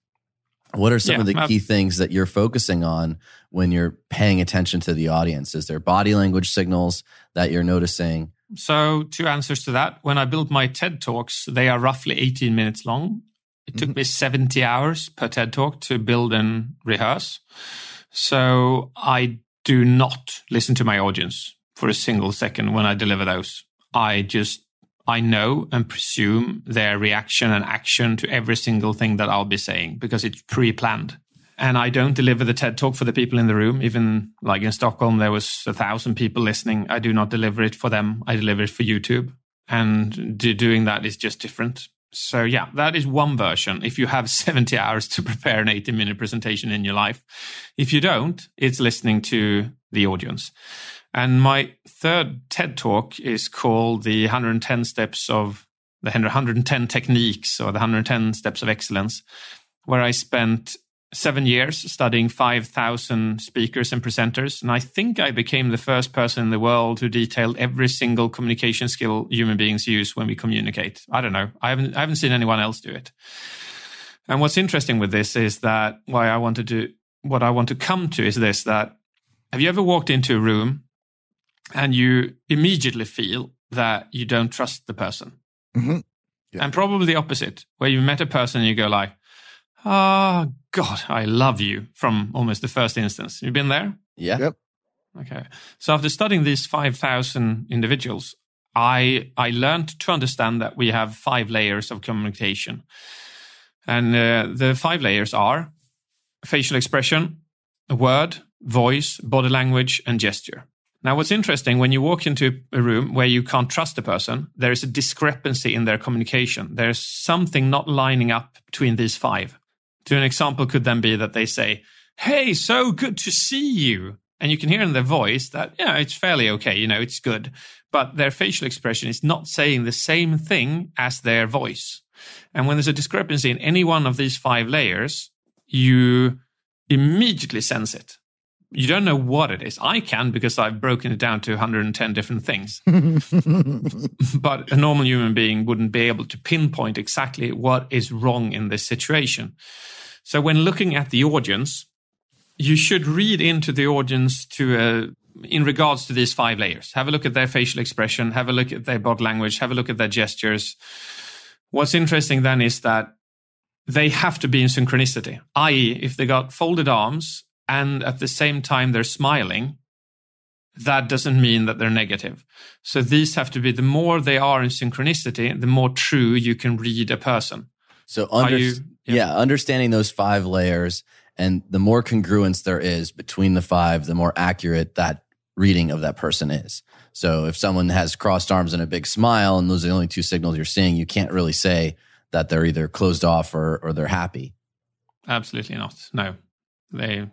What are some yeah, of the key things that you're focusing on when you're paying attention to the audience? Is there body language signals that you're noticing? So, two answers to that. When I build my TED Talks, they are roughly 18 minutes long. It took mm-hmm. me 70 hours per TED talk to build and rehearse. So I do not listen to my audience for a single second when I deliver those. I just, I know and presume their reaction and action to every single thing that I'll be saying because it's pre planned. And I don't deliver the TED talk for the people in the room. Even like in Stockholm, there was a thousand people listening. I do not deliver it for them. I deliver it for YouTube. And doing that is just different So yeah, that is one version. If you have 70 hours to prepare an 80 minute presentation in your life, if you don't, it's listening to the audience. And my third TED talk is called the 110 steps of the 110 techniques or the 110 steps of excellence, where I spent seven years studying 5,000 speakers and presenters. And I think I became the first person in the world who detailed every single communication skill human beings use when we communicate. I don't know. I haven't, I haven't seen anyone else do it. And what's interesting with this is that why I wanted to, what I want to come to is this, that have you ever walked into a room and you immediately feel that you don't trust the person? Mm-hmm. Yeah. And probably the opposite, where you met a person and you go like, oh God, I love you from almost the first instance. You've been there? Yeah. Yep. Okay. So after studying these 5,000 individuals, I, I learned to understand that we have five layers of communication. And uh, the five layers are facial expression, a word, voice, body language, and gesture. Now, what's interesting when you walk into a room where you can't trust a person, there is a discrepancy in their communication. There's something not lining up between these five. To an example could then be that they say, Hey, so good to see you. And you can hear in their voice that, yeah, it's fairly okay. You know, it's good. But their facial expression is not saying the same thing as their voice. And when there's a discrepancy in any one of these five layers, you immediately sense it. You don't know what it is. I can because I've broken it down to 110 different things. but a normal human being wouldn't be able to pinpoint exactly what is wrong in this situation. So when looking at the audience, you should read into the audience to a, uh, in regards to these five layers. Have a look at their facial expression, have a look at their body language, have a look at their gestures. What's interesting then is that they have to be in synchronicity, i.e., if they got folded arms and at the same time they're smiling, that doesn't mean that they're negative. So these have to be the more they are in synchronicity, the more true you can read a person. So under, you, yeah. yeah, understanding those five layers and the more congruence there is between the five, the more accurate that reading of that person is. So if someone has crossed arms and a big smile and those are the only two signals you're seeing, you can't really say that they're either closed off or or they're happy. Absolutely not. No. They.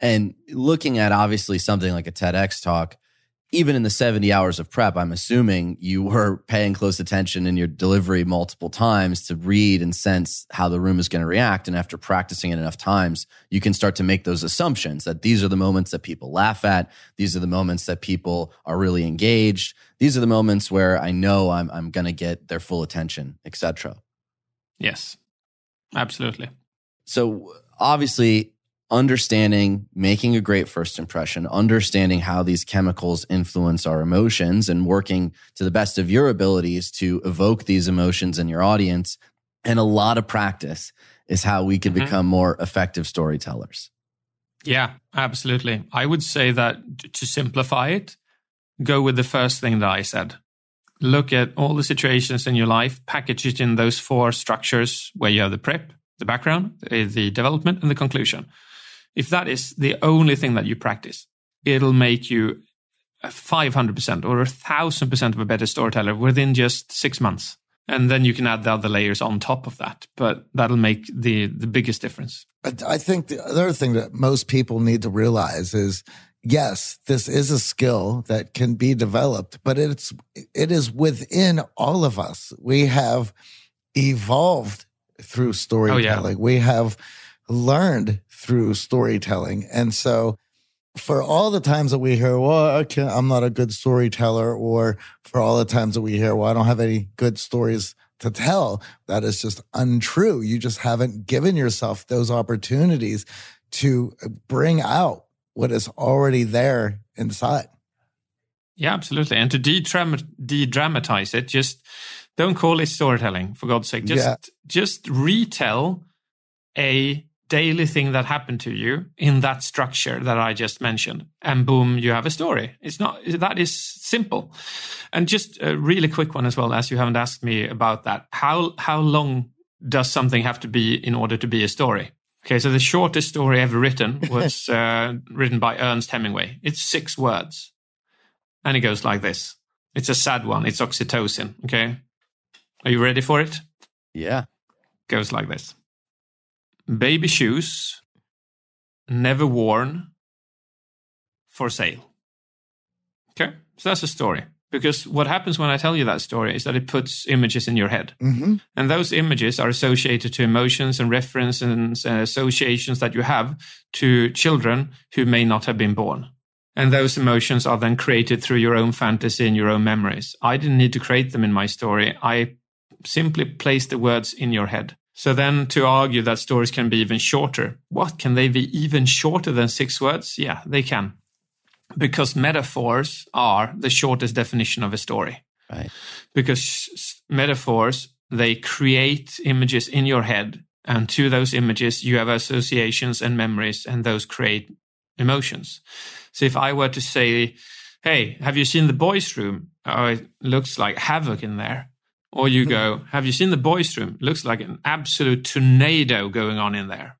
And looking at obviously something like a TEDx talk, even in the 70 hours of prep, I'm assuming you were paying close attention in your delivery multiple times to read and sense how the room is going to react. And after practicing it enough times, you can start to make those assumptions that these are the moments that people laugh at. These are the moments that people are really engaged. These are the moments where I know I'm, I'm going to get their full attention, etc. Yes, absolutely. So obviously, understanding making a great first impression, understanding how these chemicals influence our emotions and working to the best of your abilities to evoke these emotions in your audience. And a lot of practice is how we can mm-hmm. become more effective storytellers. Yeah, absolutely. I would say that to simplify it, go with the first thing that I said. Look at all the situations in your life, package it in those four structures where you have the prep, the background, the development, and the conclusion if that is the only thing that you practice, it'll make you 500% or 1000% of a better storyteller within just six months. And then you can add the other layers on top of that. But that'll make the, the biggest difference. I think the other thing that most people need to realize is yes, this is a skill that can be developed, but it's it is within all of us. We have evolved through storytelling. Oh, yeah. We have learned through storytelling. And so for all the times that we hear, well, okay, I'm not a good storyteller, or for all the times that we hear, well, I don't have any good stories to tell, that is just untrue. You just haven't given yourself those opportunities to uh, bring out what is already there inside. Yeah, absolutely. And to de-dramatize it, just don't call it storytelling, for God's sake. Just, yeah. just retell a daily thing that happened to you in that structure that I just mentioned. And boom, you have a story. It's not, that is simple. And just a really quick one as well, as you haven't asked me about that. How, how long does something have to be in order to be a story? Okay. So the shortest story ever written was uh, written by Ernest Hemingway. It's six words and it goes like this. It's a sad one. It's oxytocin. Okay. Are you ready for it? Yeah. Goes like this Baby shoes, never worn, for sale. Okay, so that's a story. Because what happens when I tell you that story is that it puts images in your head. hmm And those images are associated to emotions and references and associations that you have to children who may not have been born. And those emotions are then created through your own fantasy and your own memories. I didn't need to create them in my story. I simply placed the words in your head. So then to argue that stories can be even shorter, what can they be even shorter than six words? Yeah, they can. Because metaphors are the shortest definition of a story Right. because metaphors they create images in your head and to those images you have associations and memories and those create emotions so if i were to say hey have you seen the boys room oh it looks like havoc in there or you mm-hmm. go have you seen the boys room it looks like an absolute tornado going on in there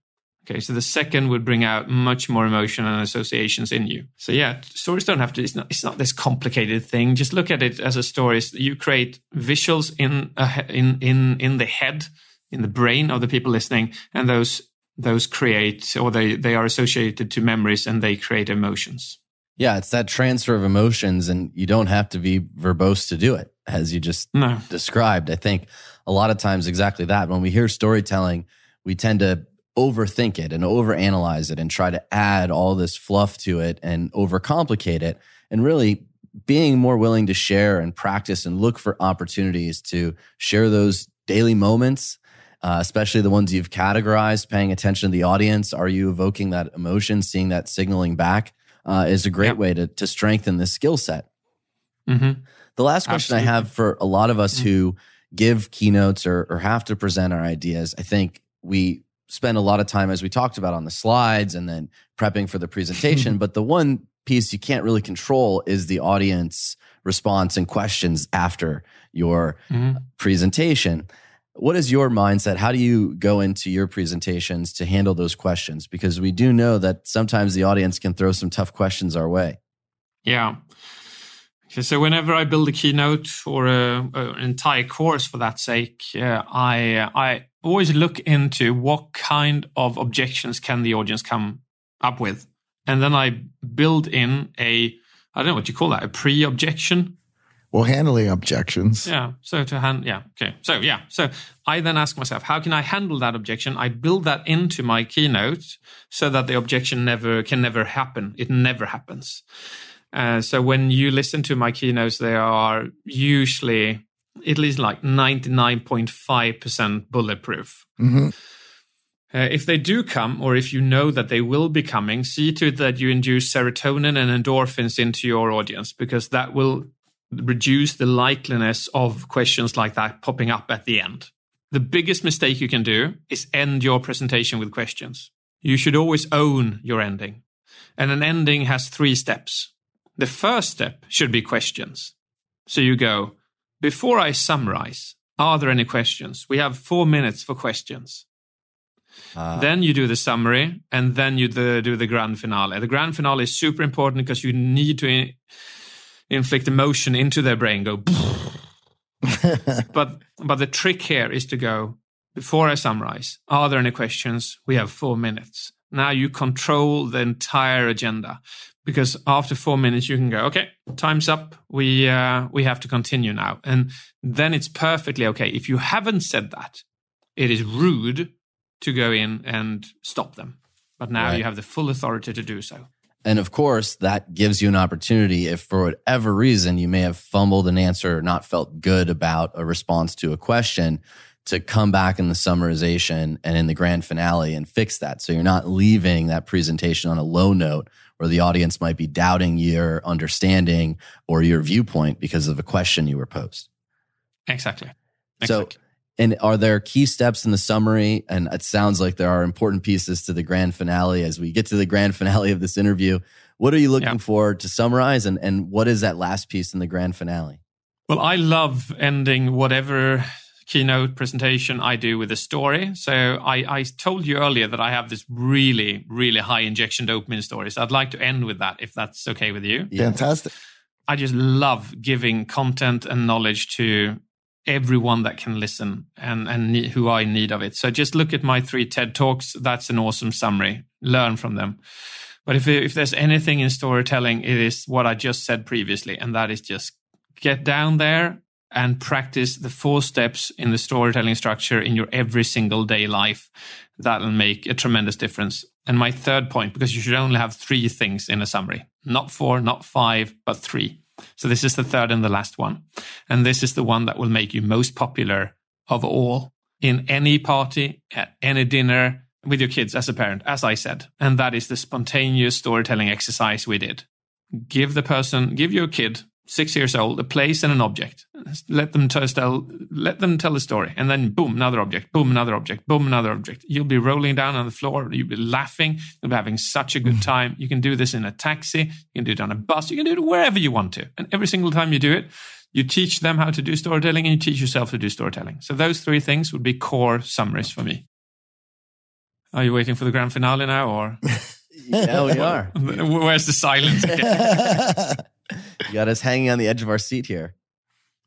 Okay, so the second would bring out much more emotion and associations in you. So yeah, stories don't have to. It's not. It's not this complicated thing. Just look at it as a story. You create visuals in a, in in in the head, in the brain of the people listening, and those those create or they they are associated to memories and they create emotions. Yeah, it's that transfer of emotions, and you don't have to be verbose to do it, as you just No, described. I think a lot of times exactly that. When we hear storytelling, we tend to overthink it and overanalyze it and try to add all this fluff to it and overcomplicate it. And really being more willing to share and practice and look for opportunities to share those daily moments, uh, especially the ones you've categorized, paying attention to the audience. Are you evoking that emotion, seeing that signaling back? Uh, is a great Yeah. way to, to strengthen this skill set. hmm The last question I have for a lot of us Mm. who give keynotes or, or have to present our ideas, I think we spend a lot of time, as we talked about on the slides and then prepping for the presentation. but the one piece you can't really control is the audience response and questions after your hmm presentation. What is your mindset? How do you go into your presentations to handle those questions? Because we do know that sometimes the audience can throw some tough questions our way. Yeah. So whenever I build a keynote or a, a- an entire course, for that sake, uh, I I always look into what kind of objections can the audience come up with, and then I build in a I don't know what you call that a pre-objection. Well, handling objections. Yeah. So to hand, yeah. Okay. So yeah. So I then ask myself, how can I handle that objection? I build that into my keynote so that the objection never can never happen. It never happens. Uh, so when you listen to my keynotes, they are usually at least like ninety nine point five percent bulletproof. hmm Uh, if they do come, or if you know that they will be coming, see to it that you induce serotonin and endorphins into your audience because that will reduce the likeliness of questions like that popping up at the end. The biggest mistake you can do is end your presentation with questions. You should always own your ending. And an ending has three steps. The first step should be questions. So you go, before I summarize, are there any questions? We have four minutes for questions. Uh, Then you do the summary, and then you the, do the grand finale. The grand finale is super important because you need to in- inflict emotion into their brain. Go, but but the trick here is to go before I summarize. Are there any questions? We have four minutes. Now you control the entire agenda because after four minutes you can go, okay, time's up. We uh, we have to continue now, and then it's perfectly okay. If you haven't said that, it is rude to go in and stop them. But now Right. you have the full authority to do so. And of course, that gives you an opportunity if for whatever reason you may have fumbled an answer or not felt good about a response to a question to come back in the summarization and in the grand finale and fix that. So you're not leaving that presentation on a low note where the audience might be doubting your understanding or your viewpoint because of a question you were posed. Exactly. So- And are there key steps in the summary? And it sounds like there are important pieces to the grand finale as we get to the grand finale of this interview. What are you looking Yeah. for to summarize? And, and what is that last piece in the grand finale? Well, I love ending whatever keynote presentation I do with a story. So I, I told you earlier that I have this really, really high injection dopamine story. So I'd like to end with that if that's okay with you. Yeah. Fantastic. I just love giving content and knowledge to everyone that can listen and, and who are in need of it. So just look at my three TED Talks. That's an awesome summary. Learn from them. But if, if there's anything in storytelling, it is what I just said previously, and that is just get down there and practice the four steps in the storytelling structure in your every single day life. That'll make a tremendous difference. And my third point, because you should only have three things in a summary, not four, not five, but three. So this is the third and the last one. And this is the one that will make you most popular of all in any party, at any dinner, with your kids as a parent, as I said. And that is the spontaneous storytelling exercise we did. Give the person, give your kid six years old, a place and an object. Let them tell, let them tell a story, and then boom, another object, boom, another object, boom, another object. You'll be rolling down on the floor. You'll be laughing. You'll be having such a good mm. time. You can do this in a taxi. You can do it on a bus. You can do it wherever you want to. And every single time you do it, you teach them how to do storytelling, and you teach yourself to do storytelling. So those three things would be core summaries for me. Are you waiting for the grand finale now, or? yeah, we are. Where's the silence? you got us hanging on the edge of our seat here.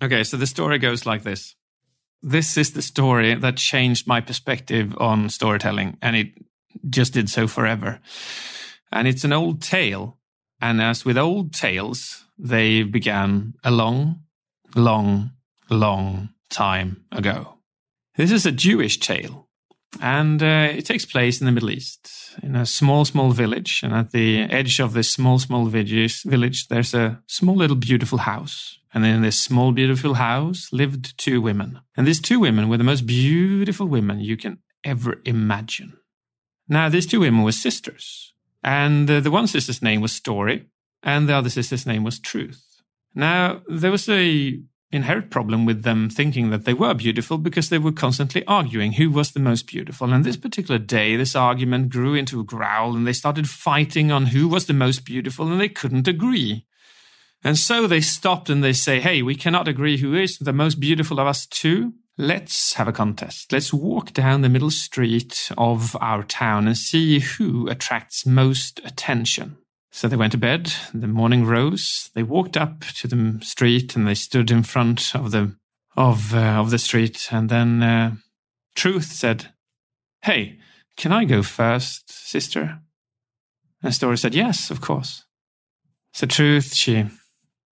Okay, so the story goes like this. This is the story that changed my perspective on storytelling, and it just did so forever. And it's an old tale. And as with old tales, they began a long, long, long time ago. This is a Jewish tale, and uh, it takes place in the Middle East in a small, small village. And at the edge of this small, small village, there's a small, little, beautiful house. And in this small, beautiful house lived two women. And these two women were the most beautiful women you can ever imagine. Now, these two women were sisters. And uh, the one sister's name was Story, and the other sister's name was Truth. Now, there was a inherent problem with them thinking that they were beautiful because they were constantly arguing who was the most beautiful. And this particular day, this argument grew into a growl and they started fighting on who was the most beautiful and they couldn't agree. And so they stopped and they say, Hey, we cannot agree who is the most beautiful of us two. Let's have a contest. Let's walk down the middle street of our town and see who attracts most attention. So they went to bed. The morning rose. They walked up to the street and they stood in front of the of uh, of the street. And then uh, Truth said, "Hey, can I go first, sister?" And Story said, "Yes, of course." So Truth, she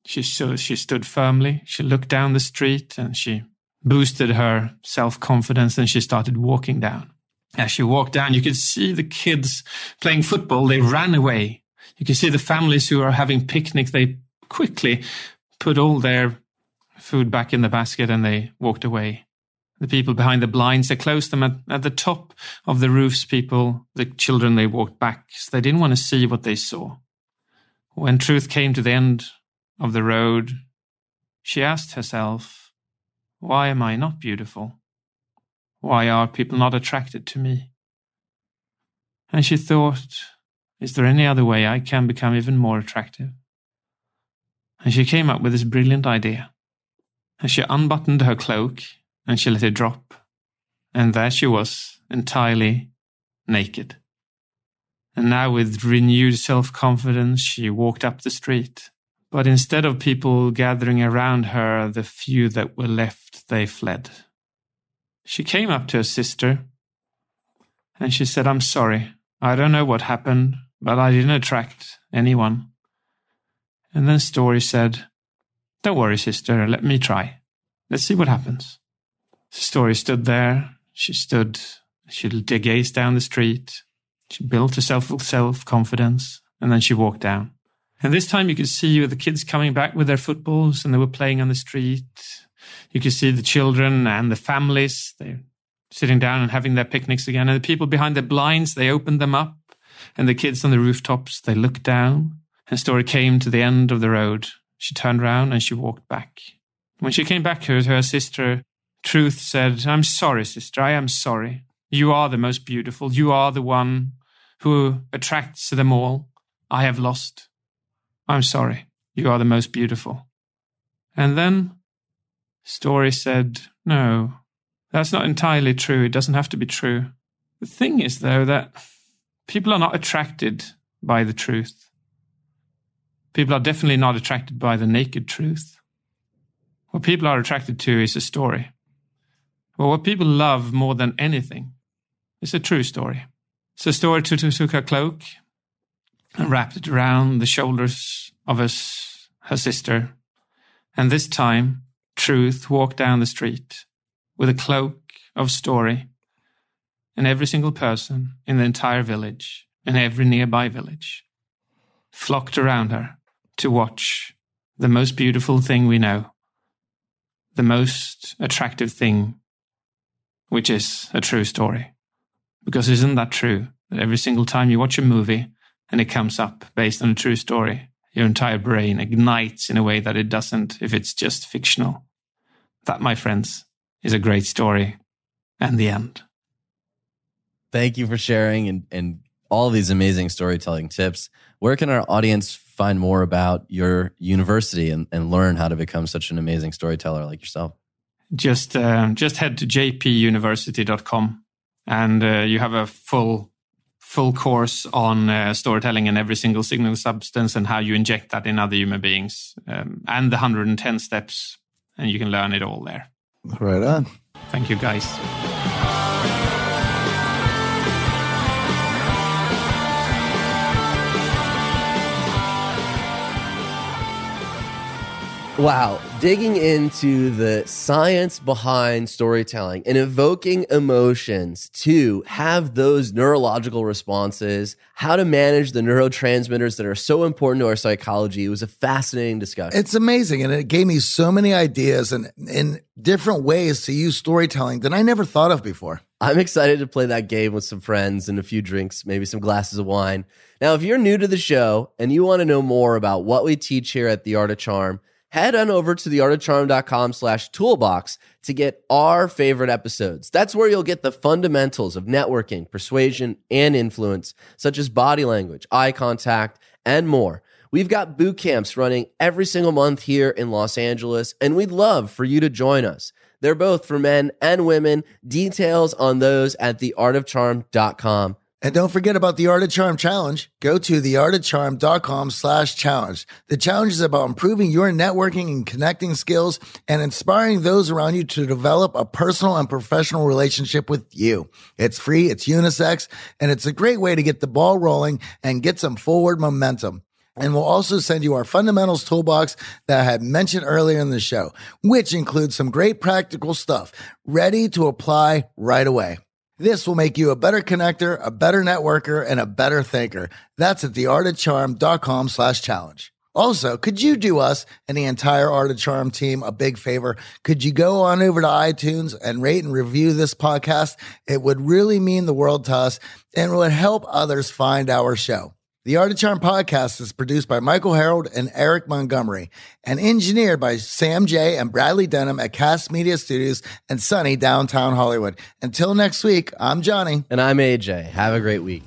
she she stood firmly. She looked down the street and she boosted her self confidence and she started walking down. As she walked down, you could see the kids playing football. They ran away you can see the families who are having picnic, they quickly put all their food back in the basket and they walked away. The people behind the blinds, they closed them at, at the top of the roofs. People, the children, they walked back. So they didn't want to see what they saw. When truth came to the end of the road, she asked herself, Why am I not beautiful? Why are people not attracted to me? And she thought, is there any other way I can become even more attractive? And she came up with this brilliant idea. And she unbuttoned her cloak and she let it drop. And there she was, entirely naked. And now, with renewed self confidence, she walked up the street. But instead of people gathering around her, the few that were left, they fled. She came up to her sister and she said, I'm sorry. I don't know what happened, but I didn't attract anyone. And then Story said, Don't worry, sister, let me try. Let's see what happens. Story stood there. She stood, she gazed down the street. She built herself self confidence, and then she walked down. And this time you could see the kids coming back with their footballs and they were playing on the street. You could see the children and the families. They're sitting down and having their picnics again. And the people behind the blinds, they opened them up and the kids on the rooftops, they looked down, and Story came to the end of the road. She turned round and she walked back. When she came back to her sister, Truth said, I'm sorry, sister, I am sorry. You are the most beautiful. You are the one who attracts them all. I have lost. I'm sorry. You are the most beautiful. And then Story said, No, that's not entirely true. It doesn't have to be true. The thing is, though, that people are not attracted by the truth. People are definitely not attracted by the naked truth. what people are attracted to is a story. Well, what people love more than anything is a true story. It's a story to took her cloak and wrapped it around the shoulders of us, her sister. And this time, Truth walked down the street with a cloak of story, and every single person in the entire village and every nearby village flocked around her to watch the most beautiful thing we know, the most attractive thing, which is a true story. Because isn't that true? That every single time you watch a movie and it comes up based on a true story, your entire brain ignites in a way that it doesn't if it's just fictional. That, my friends, is a great story and the end. Thank you for sharing and, and all these amazing storytelling tips. Where can our audience find more about your university and, and learn how to become such an amazing storyteller like yourself? Just uh, just head to jpuniversity.com and uh, you have a full full course on uh, storytelling and every single signal substance and how you inject that in other human beings um, and the 110 steps and you can learn it all there right on thank you guys Wow, digging into the science behind storytelling and evoking emotions to have those neurological responses, how to manage the neurotransmitters that are so important to our psychology. It was a fascinating discussion. It's amazing. And it gave me so many ideas and in different ways to use storytelling that I never thought of before. I'm excited to play that game with some friends and a few drinks, maybe some glasses of wine. Now, if you're new to the show and you want to know more about what we teach here at The Art of Charm, head on over to theartofcharm.com slash toolbox to get our favorite episodes. That's where you'll get the fundamentals of networking, persuasion, and influence, such as body language, eye contact, and more. We've got boot camps running every single month here in Los Angeles, and we'd love for you to join us. They're both for men and women. Details on those at theartofcharm.com. And don't forget about the Art of Charm Challenge. Go to theartofcharm.com slash challenge. The challenge is about improving your networking and connecting skills and inspiring those around you to develop a personal and professional relationship with you. It's free, it's unisex, and it's a great way to get the ball rolling and get some forward momentum. And we'll also send you our fundamentals toolbox that I had mentioned earlier in the show, which includes some great practical stuff ready to apply right away. This will make you a better connector, a better networker, and a better thinker. That's at theartofcharm.com slash challenge. Also, could you do us and the entire Art of Charm team a big favor? Could you go on over to iTunes and rate and review this podcast? It would really mean the world to us and would help others find our show. The Art of Charm podcast is produced by Michael Harold and Eric Montgomery and engineered by Sam J. and Bradley Denham at Cast Media Studios and sunny downtown Hollywood. Until next week, I'm Johnny. And I'm AJ. Have a great week.